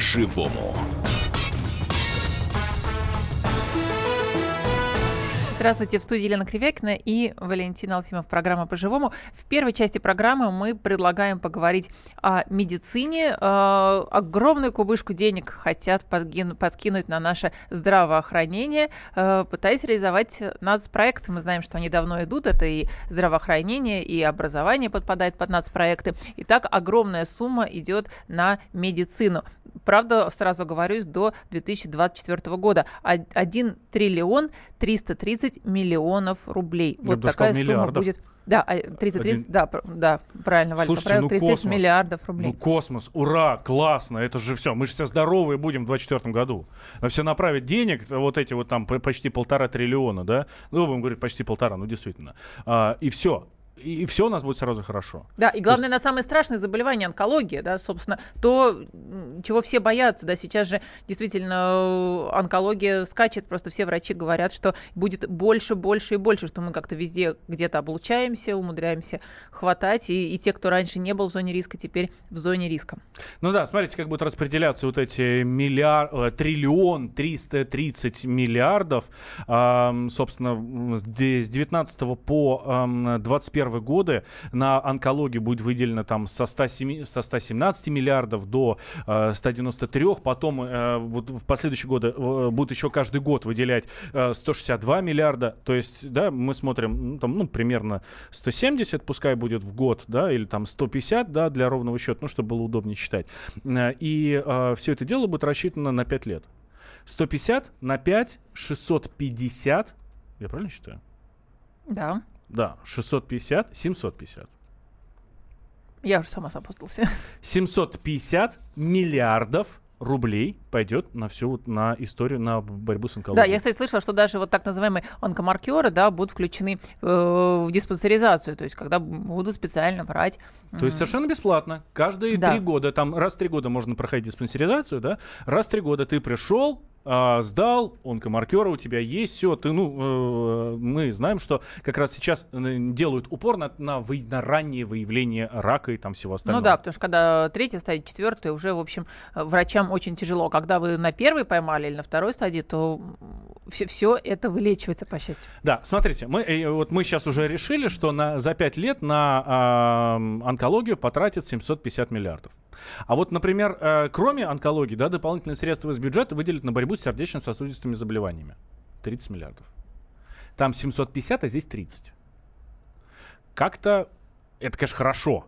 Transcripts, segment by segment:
по-живому. Здравствуйте, в студии Елена Кривякина и Валентин Алфимов. Программа «По-живому». В первой части программы мы предлагаем поговорить о медицине. Э, огромную кубышку денег хотят подкину, подкинуть на наше здравоохранение, э, пытаясь реализовать нацпроект. Мы знаем, что они давно идут. Это и здравоохранение, и образование подпадает под нацпроекты. Итак, огромная сумма идет на медицину. Правда, сразу говорюсь, до 2024 года. 1 триллион 330 миллионов рублей. Я вот такая сумма миллиардов. будет. Да, 30, 30 Один- да, да, правильно, Валя Слушайте, поправил, ну 330 космос. миллиардов рублей. Ну, космос, ура, классно, это же все. Мы же все здоровые будем в 2024 году. На все направить денег, вот эти вот там почти полтора триллиона, да? Ну, будем говорить, почти полтора, ну, действительно. А, и все. И, все у нас будет сразу хорошо. Да, и главное, на самое страшное заболевание онкология, да, собственно, то, чего все боятся, да, сейчас же действительно э, онкология скачет, просто все врачи говорят, что будет больше, больше и больше, что мы как-то везде где-то облучаемся, умудряемся хватать, и, и те, кто раньше не был в зоне риска, теперь в зоне риска. Ну да, смотрите, как будут распределяться вот эти миллиард, э, триллион 330 миллиардов. Ам, собственно, с де- с 19 по ам, 21 годы на онкологию будет выделено там со, 107 со 117 миллиардов до э, 193. Потом э, вот в последующие годы э, будут еще каждый год выделять э, 162 миллиарда. То есть, да, мы смотрим, ну, там, ну, примерно 170, пускай будет в год, да, или там 150, да, для ровного счета, ну, чтобы было удобнее считать. Э, И все это дело будет рассчитано на 5 лет. 150 на 5, 650. Я правильно считаю? Да, Да, 650, 750. я уже сама запутался. 750 миллиардов рублей пойдет на всю вот на историю, на борьбу с Да, онкологией. я, кстати, слышала, что даже вот так называемые онкомаркеры, да, будут включены э, в диспансеризацию, то есть когда будут специально брать... То есть совершенно бесплатно. Каждые Да. три года, там раз в три года можно проходить диспансеризацию, да, раз в три года ты пришел, а, сдал, онкомаркеры у тебя есть, все, ты, ну, э, мы знаем, что как раз сейчас э, делают упор на, на, вы- на раннее выявление рака и там всего остального. Ну да, потому что когда третья стадия, четвертая, уже, в общем, э, врачам очень тяжело. Когда вы на первой поймали или на второй стадии, то все, все это вылечивается, по счастью. Да, смотрите, мы, э, вот мы сейчас уже решили, что на, за 5 лет на м, онкологию потратят 750 миллиардов. А вот, например, э, кроме онкологии, да, дополнительные средства из бюджета выделят на борьбу с сердечно-сосудистыми заболеваниями. 30 миллиардов. Там 750, а здесь 30. Как-то, это, конечно, хорошо,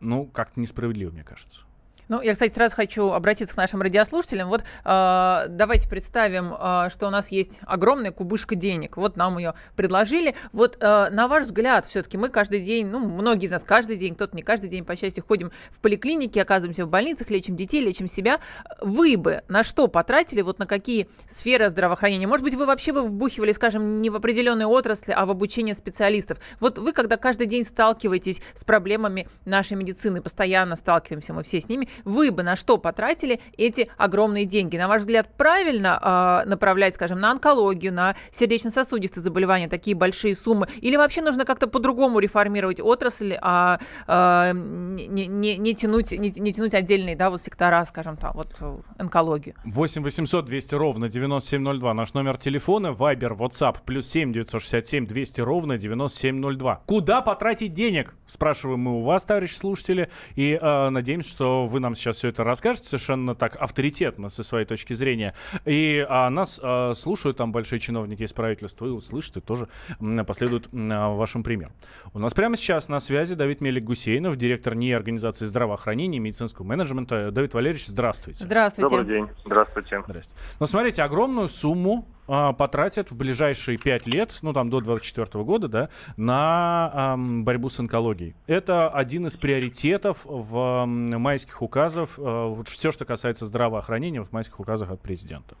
ну, как-то несправедливо, мне кажется. Ну, я, кстати, сразу хочу обратиться к нашим радиослушателям. Вот э, давайте представим, э, что у нас есть огромная кубышка денег. Вот нам ее предложили. Вот э, на ваш взгляд, все-таки мы каждый день, ну, многие из нас каждый день, кто-то не каждый день, по счастью, ходим в поликлинике, оказываемся в больницах, лечим детей, лечим себя. Вы бы на что потратили, вот на какие сферы здравоохранения? Может быть, вы вообще бы вбухивали, скажем, не в определенные отрасли, а в обучение специалистов. Вот вы, когда каждый день сталкиваетесь с проблемами нашей медицины, постоянно сталкиваемся мы все с ними, вы бы на что потратили эти огромные деньги? На ваш взгляд, правильно э, направлять, скажем, на онкологию, на сердечно-сосудистые заболевания такие большие суммы? Или вообще нужно как-то по-другому реформировать отрасль, а э, не, не, не, тянуть, не, не тянуть отдельные да, вот сектора, скажем так, вот э, онкологию? 8 800 200 ровно 9702. Наш номер телефона. Вайбер, WhatsApp. Плюс 7 967 200 ровно 9702. Куда потратить денег? Спрашиваем мы у вас, товарищи слушатели. И э, надеемся, что вы нам сейчас все это расскажете совершенно так авторитетно со своей точки зрения. И а, нас э, слушают там большие чиновники из правительства и услышат и тоже м, последуют м, а, вашим примером. У нас прямо сейчас на связи Давид Мелик Гусейнов, директор НИИ организации здравоохранения и медицинского менеджмента. Давид Валерьевич, здравствуйте. Здравствуйте. Добрый день. Здравствуйте. Здрасте. Ну, смотрите, огромную сумму а, потратят в ближайшие пять лет, ну, там, до 24 года, да, на ам, борьбу с онкологией. Это один из приоритетов в майских указов, а, вот все, что касается здравоохранения в майских указах от президента.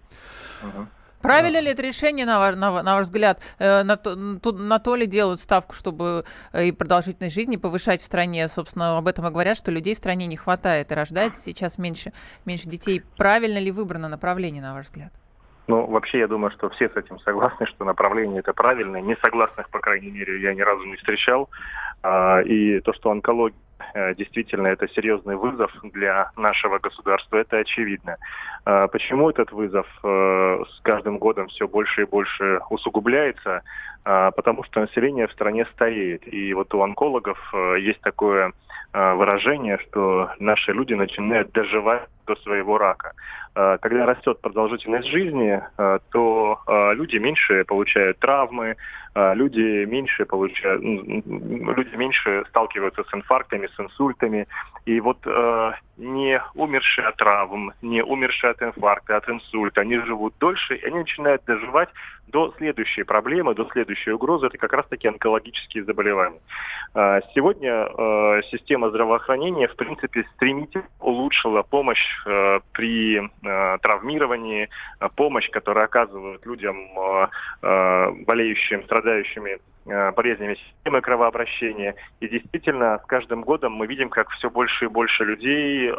Мгм. Правильно ли это решение, на ваш, на, на ваш взгляд? Э, на, то, на то ли делают ставку, чтобы э, и продолжительность жизни повышать в стране? Собственно, об этом и говорят, что людей в стране не хватает и рождается сейчас меньше, меньше детей. Правильно ли выбрано направление, на ваш взгляд? Ну, вообще, я думаю, что все с этим согласны, что направление это правильное. Несогласных, по крайней мере, я ни разу не встречал. А, И то, что онкология э, действительно это серьезный вызов для нашего государства, это очевидно. Э, почему этот вызов э, с каждым годом все больше и больше усугубляется? Э, потому что население в стране стареет. И вот у онкологов э, есть такое выражение, что наши люди начинают доживать до своего рака. Э, когда растет продолжительность жизни, э, то э, люди меньше получают травмы, люди меньше получают, люди меньше сталкиваются с инфарктами, с инсультами. И вот не умершие от травм, не умершие от инфаркта, от инсульта, они живут дольше, и они начинают доживать до следующей проблемы, до следующей угрозы. Это как раз-таки онкологические заболевания. Сегодня система здравоохранения, в принципе, стремительно улучшила помощь при травмировании, э, помощь, которую оказывают людям, э, болеющим, страдающими болезнями системы кровообращения. И действительно, с каждым годом мы видим, как все больше и больше людей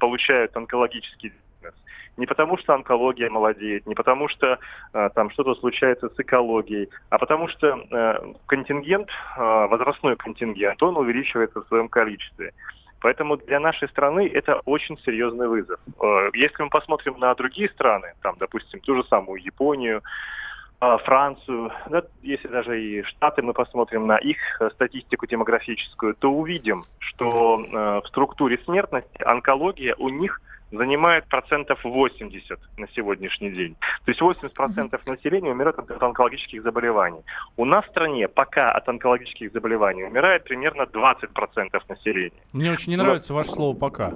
получают онкологический диагноз. Не потому, что онкология молодеет, не потому, что э, там что-то случается с экологией, а потому что э, контингент, э, возрастной контингент, он увеличивается в своем количестве. Поэтому для нашей страны это очень серьезный вызов. Э, если мы посмотрим на другие страны, там, допустим, ту же самую Японию, э, Францию, да, если даже и Штаты мы посмотрим на их э, статистику демографическую, то увидим, что в структуре смертности онкология у них – занимает процентов 80 на сегодняшний день. То есть 80 процентов населения умирает от онкологических заболеваний. У нас в стране пока от онкологических заболеваний умирает примерно 20 процентов населения. Мне очень не нравится Но... ваше слово «пока».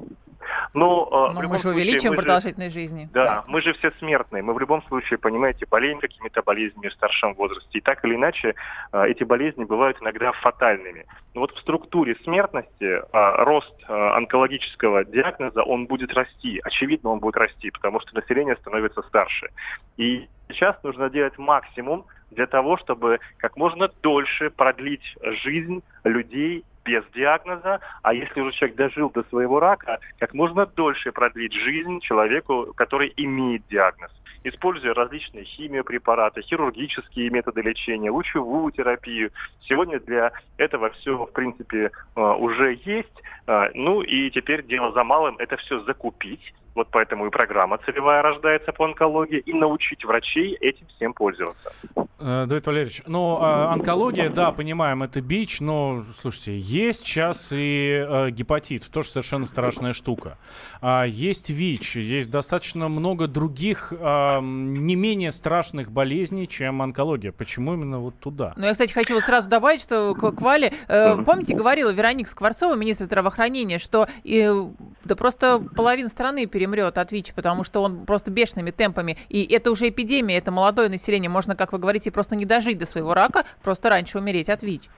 Но, э, Но мы же увеличим продолжительность же, жизни. Да, да, мы же все смертные. Мы в любом случае, понимаете, болеем какими-то болезнями в старшем возрасте. И так или иначе, э, эти болезни бывают иногда фатальными. Но вот в структуре смертности э, рост онкологического диагноза, он будет расти. Очевидно, он будет расти, потому что население становится старше. И сейчас нужно делать максимум для того, чтобы как можно дольше продлить жизнь людей без диагноза, а если уже человек дожил до своего рака, как можно дольше продлить жизнь человеку, который имеет диагноз используя различные химиопрепараты, хирургические методы лечения, лучевую терапию. Сегодня для этого все, в принципе, э, уже есть. Э, ну и теперь дело за малым – это все закупить. Вот поэтому и программа целевая рождается по онкологии, и научить врачей этим всем пользоваться. Э, Давид Валерьевич, ну, э, онкология, да, понимаем, это бич, но, слушайте, есть сейчас и э, гепатит, тоже совершенно страшная штука. А, есть ВИЧ, есть достаточно много других э, не менее страшных болезней, чем онкология. Почему именно вот туда? Ну, я, кстати, хочу вот сразу добавить, что к, к Вале, э, помните, говорила Вероника Скворцова, министр здравоохранения, что э, да просто половина страны перемрет от ВИЧ, потому что он просто бешеными темпами, и это уже эпидемия, это молодое население, можно, как вы говорите, просто не дожить до своего рака, просто раньше умереть от ВИЧ.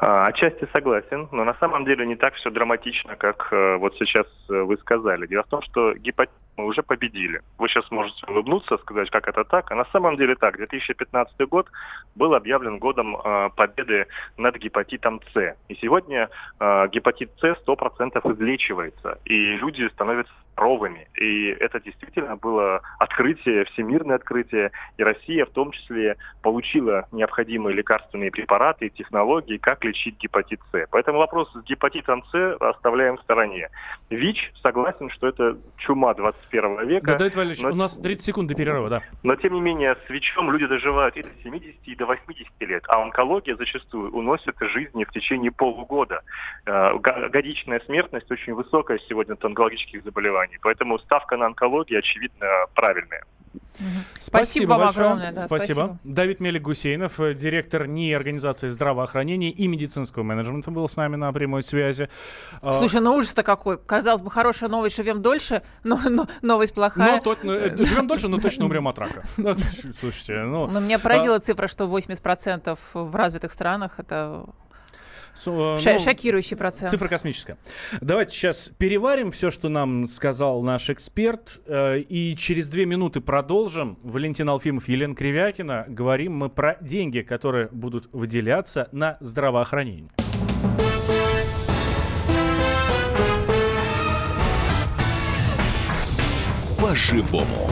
А, отчасти согласен, но на самом деле не так все драматично, как э, вот сейчас э, вы сказали. Дело в том, что гепатит мы уже победили. Вы сейчас можете улыбнуться, сказать, как это так. А на самом деле так. 2015 год был объявлен годом э, победы над гепатитом С. И сегодня э, гепатит С 100% излечивается. И люди становятся здоровыми. И это действительно было открытие, всемирное открытие. И Россия в том числе получила необходимые лекарственные препараты и технологии, как лечить гепатит С. Поэтому вопрос с гепатитом С оставляем в стороне. ВИЧ, согласен, что это чума 20 21 века. Да, Давид Валерьевич, но, у нас 30 секунд до перерыва, да. Но, тем не менее, с ВИЧом люди доживают и до 70, и до 80 лет, а онкология зачастую уносит жизни в течение полугода. Э, годичная смертность очень высокая сегодня от онкологических заболеваний, поэтому ставка на онкологию, очевидно, правильная. Спасибо, спасибо вам большое. огромное. Да, спасибо. спасибо. Давид Мелик Гусейнов, э, директор НИИ организации здравоохранения и медицинского менеджмента, был с нами на прямой связи. А, Слушай, ну ужас-то какой. Казалось бы, хорошая новость, живем дольше, но, но новость плохая. Но, то, но, живем дольше, но точно умрем от рака. Ну, слушайте, ну... Но меня поразила а... цифра, что 80% в развитых странах это ну, Шокирующий процесс. Цифра космическая. Давайте сейчас переварим все, что нам сказал наш эксперт, э, и через две минуты продолжим. Валентин Алфимов, Елена Кривякина. Говорим мы про деньги, которые будут выделяться на здравоохранение. По-живому.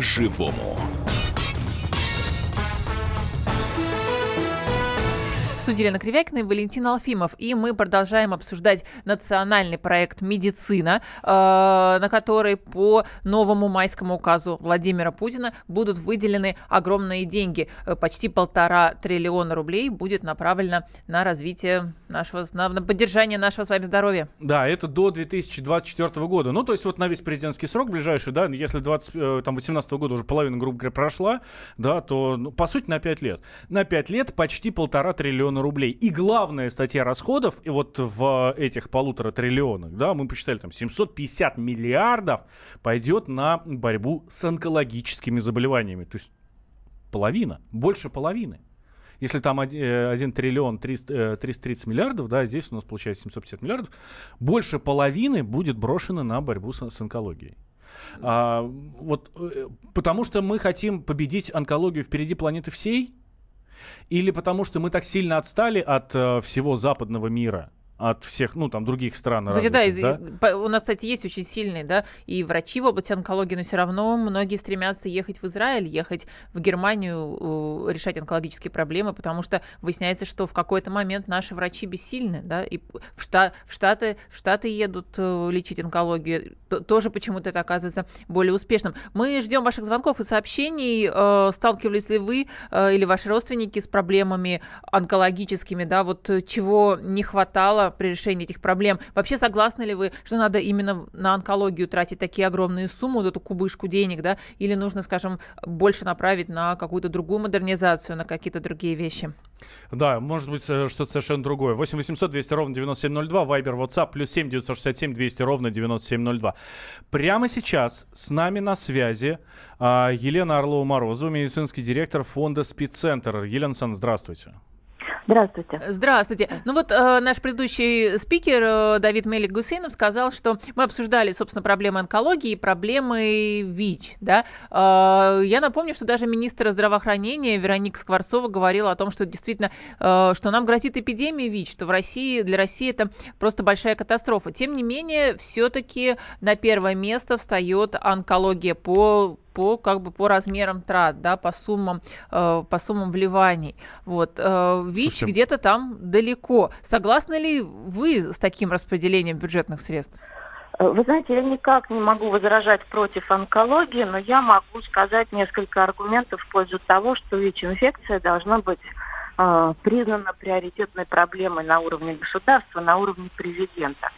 По-живому. В студии Елена Кривякина и Валентин Алфимов. И мы продолжаем обсуждать национальный проект «Медицина», э, на который по новому майскому указу Владимира Путина будут выделены огромные деньги. Э, почти полтора триллиона рублей будет направлено на развитие нашего, на, поддержание нашего с вами здоровья. Да, это до 2024 года. Ну, то есть вот на весь президентский срок ближайший, да, если 20, э, там, 18 года уже половина, грубо говоря, прошла, да, то, ну, по сути, на 5 лет. На 5 лет почти полтора триллиона рублей. И главная статья расходов, и вот в этих полутора триллионах, да, мы посчитали, там, 750 миллиардов пойдет на борьбу с онкологическими заболеваниями. То есть половина, больше половины. Если там 1, триллион 300, 330 миллиардов, да, здесь у нас получается 750 миллиардов, больше половины будет брошено на борьбу с, с онкологией. А, вот, э, потому что мы хотим победить онкологию впереди планеты всей, или потому что мы так сильно отстали от э, всего западного мира, от всех, ну, там, других стран. Кстати, да, развитых, из- по- у нас, кстати, есть очень сильные, да, и врачи в области онкологии, но все равно многие стремятся ехать в Израиль, ехать в Германию, решать онкологические проблемы, потому что выясняется, что в какой-то момент наши врачи бессильны, да, и в, Шта- в, Штаты, в Штаты едут э, лечить онкологию, тоже почему-то это оказывается более успешным. Мы ждем ваших звонков и сообщений. Э, Сталкивались ли вы э, или ваши родственники с проблемами онкологическими, да, вот э, чего не хватало при решении этих проблем? Вообще согласны ли вы, что надо именно на онкологию тратить такие огромные суммы, вот эту кубышку денег, да, или нужно, скажем, больше направить на какую-то другую модернизацию, на какие-то другие вещи? Да, может быть, э, что-то совершенно другое. 8 800 200 ровно 9702, Вайбер, WhatsApp, плюс 7 967 200 ровно 9702. Прямо сейчас с нами на связи а, Елена Орлова-Морозова, медицинский директор фонда «Спеццентр». Елена Александровна, здравствуйте. Здравствуйте. Здравствуйте. Ну вот э, наш предыдущий спикер э, Давид Мелик Гусейнов сказал, что мы обсуждали, собственно, проблемы онкологии и проблемы ВИЧ. Да? Э, я напомню, что даже министр здравоохранения Вероника Скворцова говорила о том, что действительно, э, что нам грозит эпидемия ВИЧ, что в России, для России это просто большая катастрофа. Тем не менее, все-таки на первое место встает онкология по по как бы по размерам трат, да, по суммам, э, по суммам вливаний. Вот э, ВИЧ Слушайте, где-то там далеко. Согласны ли вы с таким распределением бюджетных средств? Э, Вы знаете, я никак не могу возражать против онкологии, но я могу сказать несколько аргументов в пользу того, что ВИЧ-инфекция должна быть э, признана приоритетной проблемой на уровне государства, на уровне президента.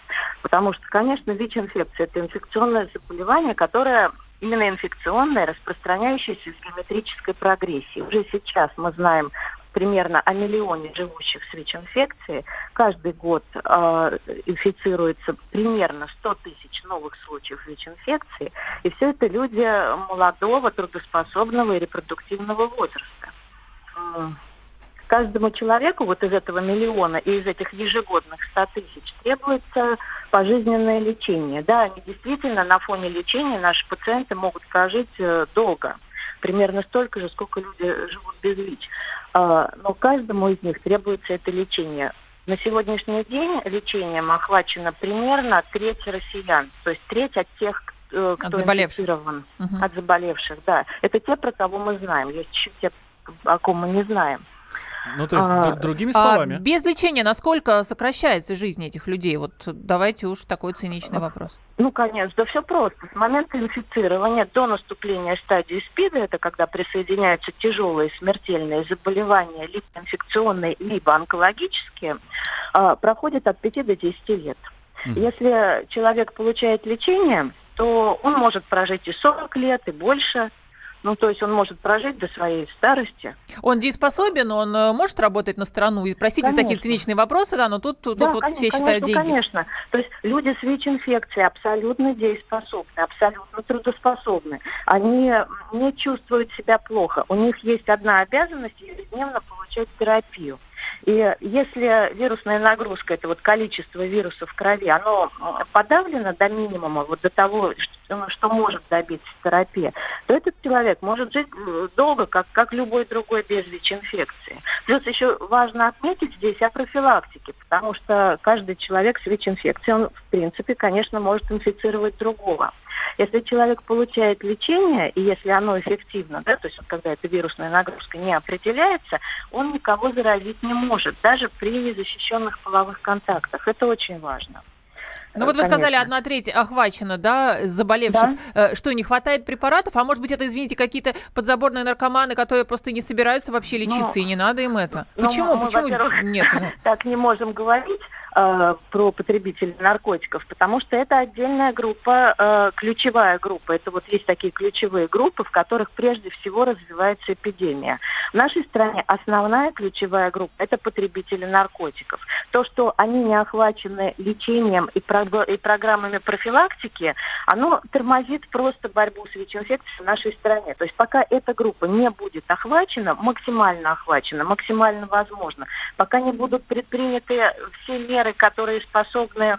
Потому что, конечно, ВИЧ-инфекция – это инфекционное заболевание, которое именно инфекционное, распространяющееся с геометрической прогрессией. Уже сейчас мы знаем примерно о миллионе живущих с ВИЧ-инфекцией. Каждый год э, инфицируется примерно 100 тысяч новых случаев ВИЧ-инфекции. И все это люди молодого, трудоспособного и репродуктивного возраста. Каждому человеку вот из этого миллиона и из этих ежегодных 100 тысяч требуется пожизненное лечение. Да, они действительно на фоне лечения наши пациенты могут прожить э, долго. Примерно столько же, сколько люди живут без ВИЧ. А, Но каждому из них требуется это лечение. На сегодняшний день лечением охвачено примерно треть россиян. То есть треть от тех, э, кто заболевших. инфицирован. Мгм. От заболевших, да. Это те, про кого мы знаем. Есть еще те, о ком мы не знаем. Ну, то есть, А, др- другими А словами. без лечения насколько сокращается жизнь этих людей? Вот давайте уж такой циничный вопрос. Ну, конечно, да все просто. С момента инфицирования до наступления стадии СПИДа, это когда присоединяются тяжелые смертельные заболевания, либо инфекционные, либо онкологические, а, проходит от 5 до 10 лет. Мгм. Если человек получает лечение, то он может прожить и 40 лет, и больше. Ну, то есть он может прожить до своей старости. Он дееспособен, он э, может работать на страну? И простите за такие циничные вопросы, да, но тут, тут да, вот конечно, все считают конечно, деньги. конечно. То есть люди с ВИЧ-инфекцией абсолютно дееспособны, абсолютно трудоспособны. Они не чувствуют себя плохо. У них есть одна обязанность ежедневно получать терапию. И если вирусная нагрузка, это вот количество вирусов в крови, оно подавлено до минимума, вот до того, что, что может добиться терапия, то этот человек может жить э, долго, как, как любой другой без ВИЧ-инфекции. Плюс еще важно отметить здесь о профилактике, потому что каждый человек с ВИЧ-инфекцией, он, в принципе, конечно, может инфицировать другого. Если человек получает лечение, и если оно эффективно, да, то есть когда эта вирусная нагрузка не определяется, он никого заразить не может, даже при защищенных половых контактах. Это очень важно. Ну вот вы Конечно. сказали, одна треть охвачена, да, заболевших. Да. Что, не хватает препаратов? А может быть, это, извините, какие-то подзаборные наркоманы, которые просто не собираются вообще лечиться, Ну, и не надо им это? Ну, Почему? мы, Почему нет? Ну, Так не можем говорить э, про потребителей наркотиков, потому что это отдельная группа, э, ключевая группа. Это вот есть такие ключевые группы, в которых прежде всего развивается эпидемия. В нашей стране основная ключевая группа – это потребители наркотиков. То, что они не охвачены лечением и, прог- и программами профилактики, оно тормозит просто борьбу с ВИЧ-инфекцией в нашей стране. То есть пока эта группа не будет охвачена, максимально охвачена, максимально возможно, пока не будут предприняты все меры, которые способны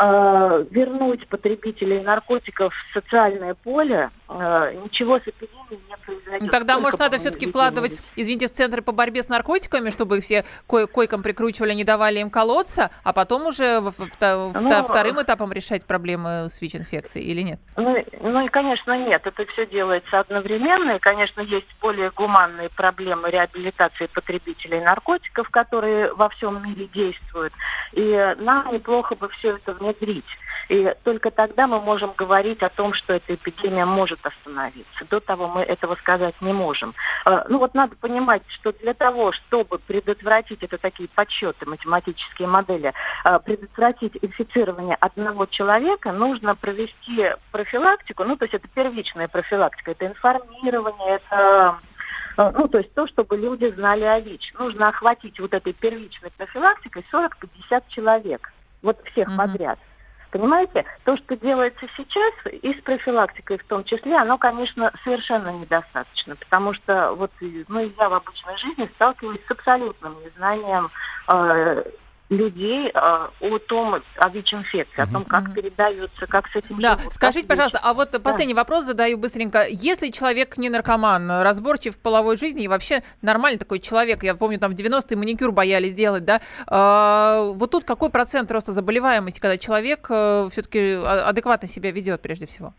э, вернуть потребителей наркотиков в социальное поле, э, ничего с эпидемией не произойдет. ну, тогда, может, надо все-таки вкладывать, извините, в центры по борьбе с наркотиками, чтобы их все ко- койкам прикручивали, не давали им колоться, а потом уже в- в- в- Ну, вторым этапом решать проблемы с ВИЧ-инфекцией или нет? Ну, ну и, конечно, нет. Это все делается одновременно. И, конечно, есть более гуманные проблемы реабилитации потребителей наркотиков, которые во всем мире действуют. И нам неплохо бы все это внедрить. И только тогда мы можем говорить о том, что эта эпидемия может остановиться. До того мы этого сказать не можем. Э, Ну вот надо понимать, что для того, чтобы предотвратить, это такие подсчеты, математические модели, э, предотвратить инфицирование одного человека, нужно провести профилактику, ну то есть это первичная профилактика, это информирование, это э, ну, то есть то, чтобы люди знали о ВИЧ. Нужно охватить вот этой первичной профилактикой 40-50 человек. Вот всех Мгм. подряд. Понимаете, то, что делается сейчас, и с профилактикой в том числе, оно, конечно, совершенно недостаточно, потому что вот ну, я в обычной жизни сталкиваюсь с абсолютным незнанием э, людей э, о том, о ВИЧ-инфекции, о том, как передается, как с этим Да, живут, скажите, пожалуйста, а вот последний вопрос задаю быстренько. Если человек не наркоман, разборчив в половой жизни и вообще нормальный такой человек, я помню, там в 90-е маникюр боялись делать, да, а, вот тут какой процент роста заболеваемости, когда человек все-таки адекватно себя ведет прежде всего?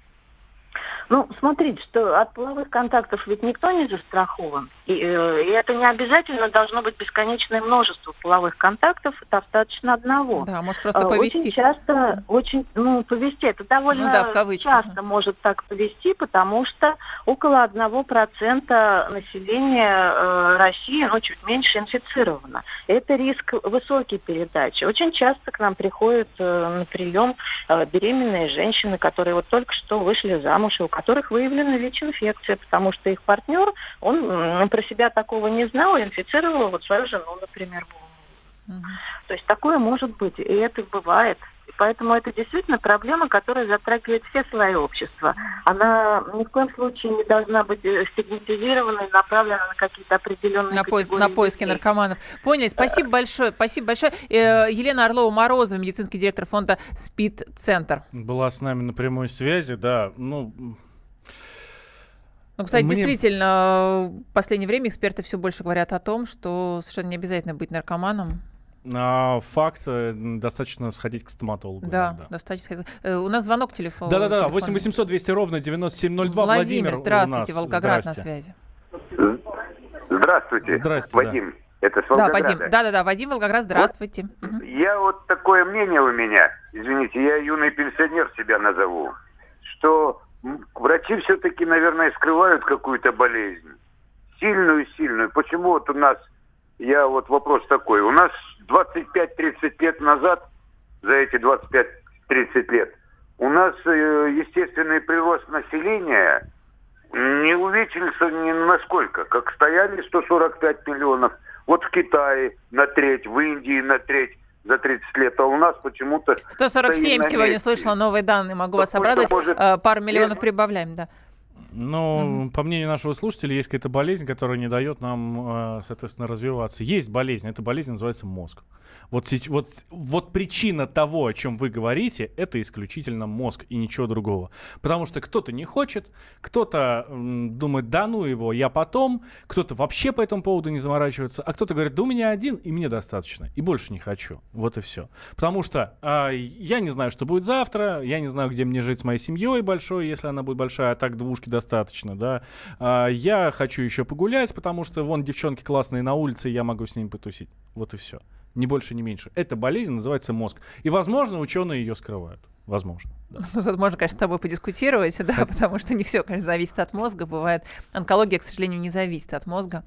Ну, смотрите, что от половых контактов ведь никто не застрахован. И, э, и это не обязательно должно быть бесконечное множество половых контактов, достаточно одного. Да, может просто А, повести. Очень часто, очень, ну, повести, это довольно Ну да, в кавычках. часто может так повести, потому что около 1% населения э, России, ну, чуть меньше инфицировано. Это риск высокий передачи. Очень часто к нам приходят э, на прием э, беременные женщины, которые вот только что вышли замуж, и у которых выявлена ВИЧ-инфекция, потому что их партнер, он про себя такого не знал и инфицировал вот свою жену, например. Мгм. То есть такое может быть, и это бывает. И поэтому это действительно проблема, которая затрагивает все слои общества. Она ни в коем случае не должна быть э, стигматизирована и направлена на какие-то определенные На, поиск, на поиски людей. наркоманов. Поняли. Спасибо большое. Спасибо большое. Э, Елена Орлова-Морозова, медицинский директор фонда СПИД-центр. Была с нами на прямой связи, да. Ну, Ну, кстати, Мне- действительно, в последнее время эксперты все больше говорят о том, что совершенно не обязательно быть наркоманом. а, факт, э, достаточно сходить к стоматологу. Да, иногда. достаточно. Э, У нас звонок телефона. Да-да-да, 8 800 200 ровно 9702. Владимир, у здравствуйте, нас. Волгоград на Здрасте. связи. Здравствуйте. Здрасте, Вадим. Это с Да, Волгограда. Вадим. Да-да-да, Вадим Волгоград, здравствуйте. Мгм. Я вот такое мнение у меня, извините, я юный пенсионер себя назову, что врачи все-таки, наверное, скрывают какую-то болезнь. Сильную-сильную. Почему вот у нас, я вот вопрос такой, у нас 25-30 лет назад, за эти 25-30 лет, у нас э, естественный прирост населения не увеличился ни на сколько. Как стояли 145 миллионов, вот в Китае на треть, в Индии на треть за 30 лет, а у нас почему-то... 147 сегодня слышала новые данные, могу вас обрадовать. Может, э, Пару миллионов прибавляем, да. Ну, mm-hmm. по мнению нашего слушателя, есть какая-то болезнь, которая не дает нам, э, соответственно, развиваться. Есть болезнь, эта болезнь называется мозг. Вот, вот, вот причина того, о чем вы говорите, это исключительно мозг и ничего другого. Потому что кто-то не хочет, кто-то м, думает, да ну его, я потом, кто-то вообще по этому поводу не заморачивается, а кто-то говорит, да у меня один, и мне достаточно, и больше не хочу. Вот и все. Потому что э, я не знаю, что будет завтра, я не знаю, где мне жить с моей семьей большой, если она будет большая, а так двушки достаточно, да. Э, я хочу еще погулять, потому что вон девчонки классные на улице, я могу с ними потусить. Вот и все. Ни больше, ни меньше. Эта болезнь называется мозг. И, возможно, ученые ее скрывают. Возможно. Да. Ну, тут можно, конечно, с тобой подискутировать, да, потому что не все, конечно, зависит от мозга. Бывает, онкология, к сожалению, не зависит от мозга.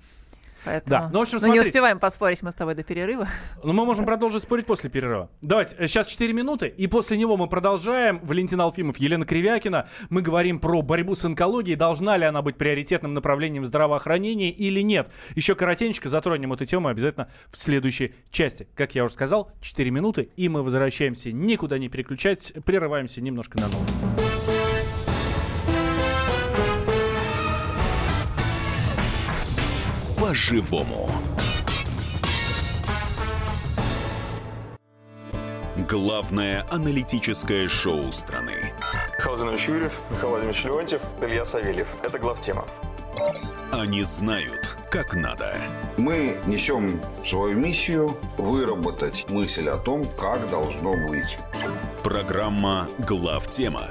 Поэтому... Да. Ну, в общем, ну, не успеваем поспорить мы с тобой до перерыва. Ну, мы можем продолжить спорить после перерыва. Давайте, сейчас э, 4 минуты, и после него мы продолжаем. Валентин Алфимов, Елена Кривякина. Мы говорим про борьбу с онкологией. Должна ли она быть приоритетным направлением в здравоохранении или нет? Еще коротенько затронем эту тему обязательно в следующей части. Как я уже сказал, 4 минуты, и мы возвращаемся. Никуда не переключать, прерываемся немножко на новости. По-живому. Главное аналитическое шоу страны. Михаил Зинович Юрьев, Михаил Владимирович Леонтьев, Илья Савельев. Это главтема. Они знают, как надо. Мы несем свою миссию выработать мысль о том, как должно быть. Программа «Главтема»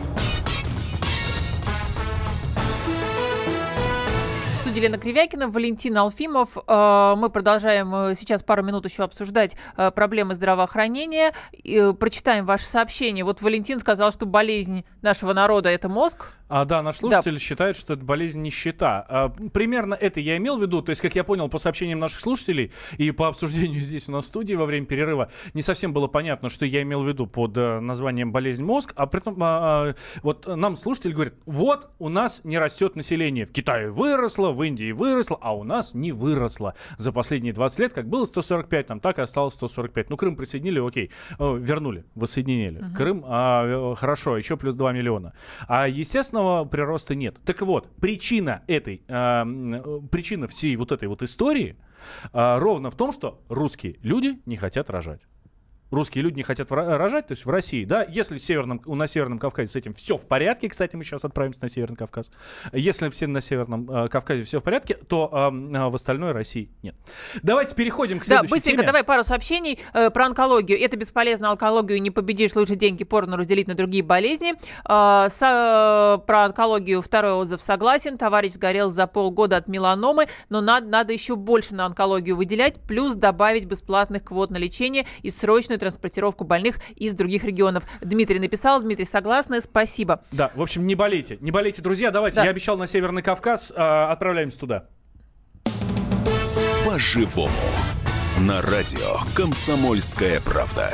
Студии Лена Кривякина, Валентин Алфимов. Э, мы продолжаем э, сейчас пару минут еще обсуждать э, проблемы здравоохранения. Прочитаем ваше сообщение. Вот Валентин сказал, что болезнь нашего народа – это мозг. А, да, наш слушатель да. считает, что это болезнь нищета. А, примерно это я имел в виду. То есть, как я понял по сообщениям наших слушателей и по обсуждению здесь у нас в студии во время перерыва, не совсем было понятно, что я имел в виду под названием болезнь мозг. А при том, а, а, вот нам слушатель говорит, вот у нас не растет население. В Китае выросло, в Индии выросло, а у нас не выросло. За последние 20 лет, как было 145, там так и осталось 145. Ну, Крым присоединили, окей, вернули, воссоединили. Uh-huh. Крым, а, хорошо, еще плюс 2 миллиона. А, естественного прироста нет. Так вот, причина этой, а, причина всей вот этой вот истории а, ровно в том, что русские люди не хотят рожать русские люди не хотят рожать, то есть в России, да, если в Северном, на Северном Кавказе с этим все в порядке, кстати, мы сейчас отправимся на Северный Кавказ, если все на Северном э, Кавказе все в порядке, то э, в остальной России нет. Давайте переходим к следующей Да, быстренько теме. давай пару сообщений э, про онкологию. Это бесполезно, онкологию не победишь, лучше деньги порно разделить на другие болезни. Э, со, э, про онкологию второй отзыв согласен. Товарищ сгорел за полгода от меланомы, но надо, надо еще больше на онкологию выделять, плюс добавить бесплатных квот на лечение и срочную транспортировку больных из других регионов. Дмитрий написал, Дмитрий согласны, спасибо. Да, в общем, не болейте, не болейте, друзья. Давайте, да. я обещал на Северный Кавказ, э, отправляемся туда. По-живому. На радио «Комсомольская правда».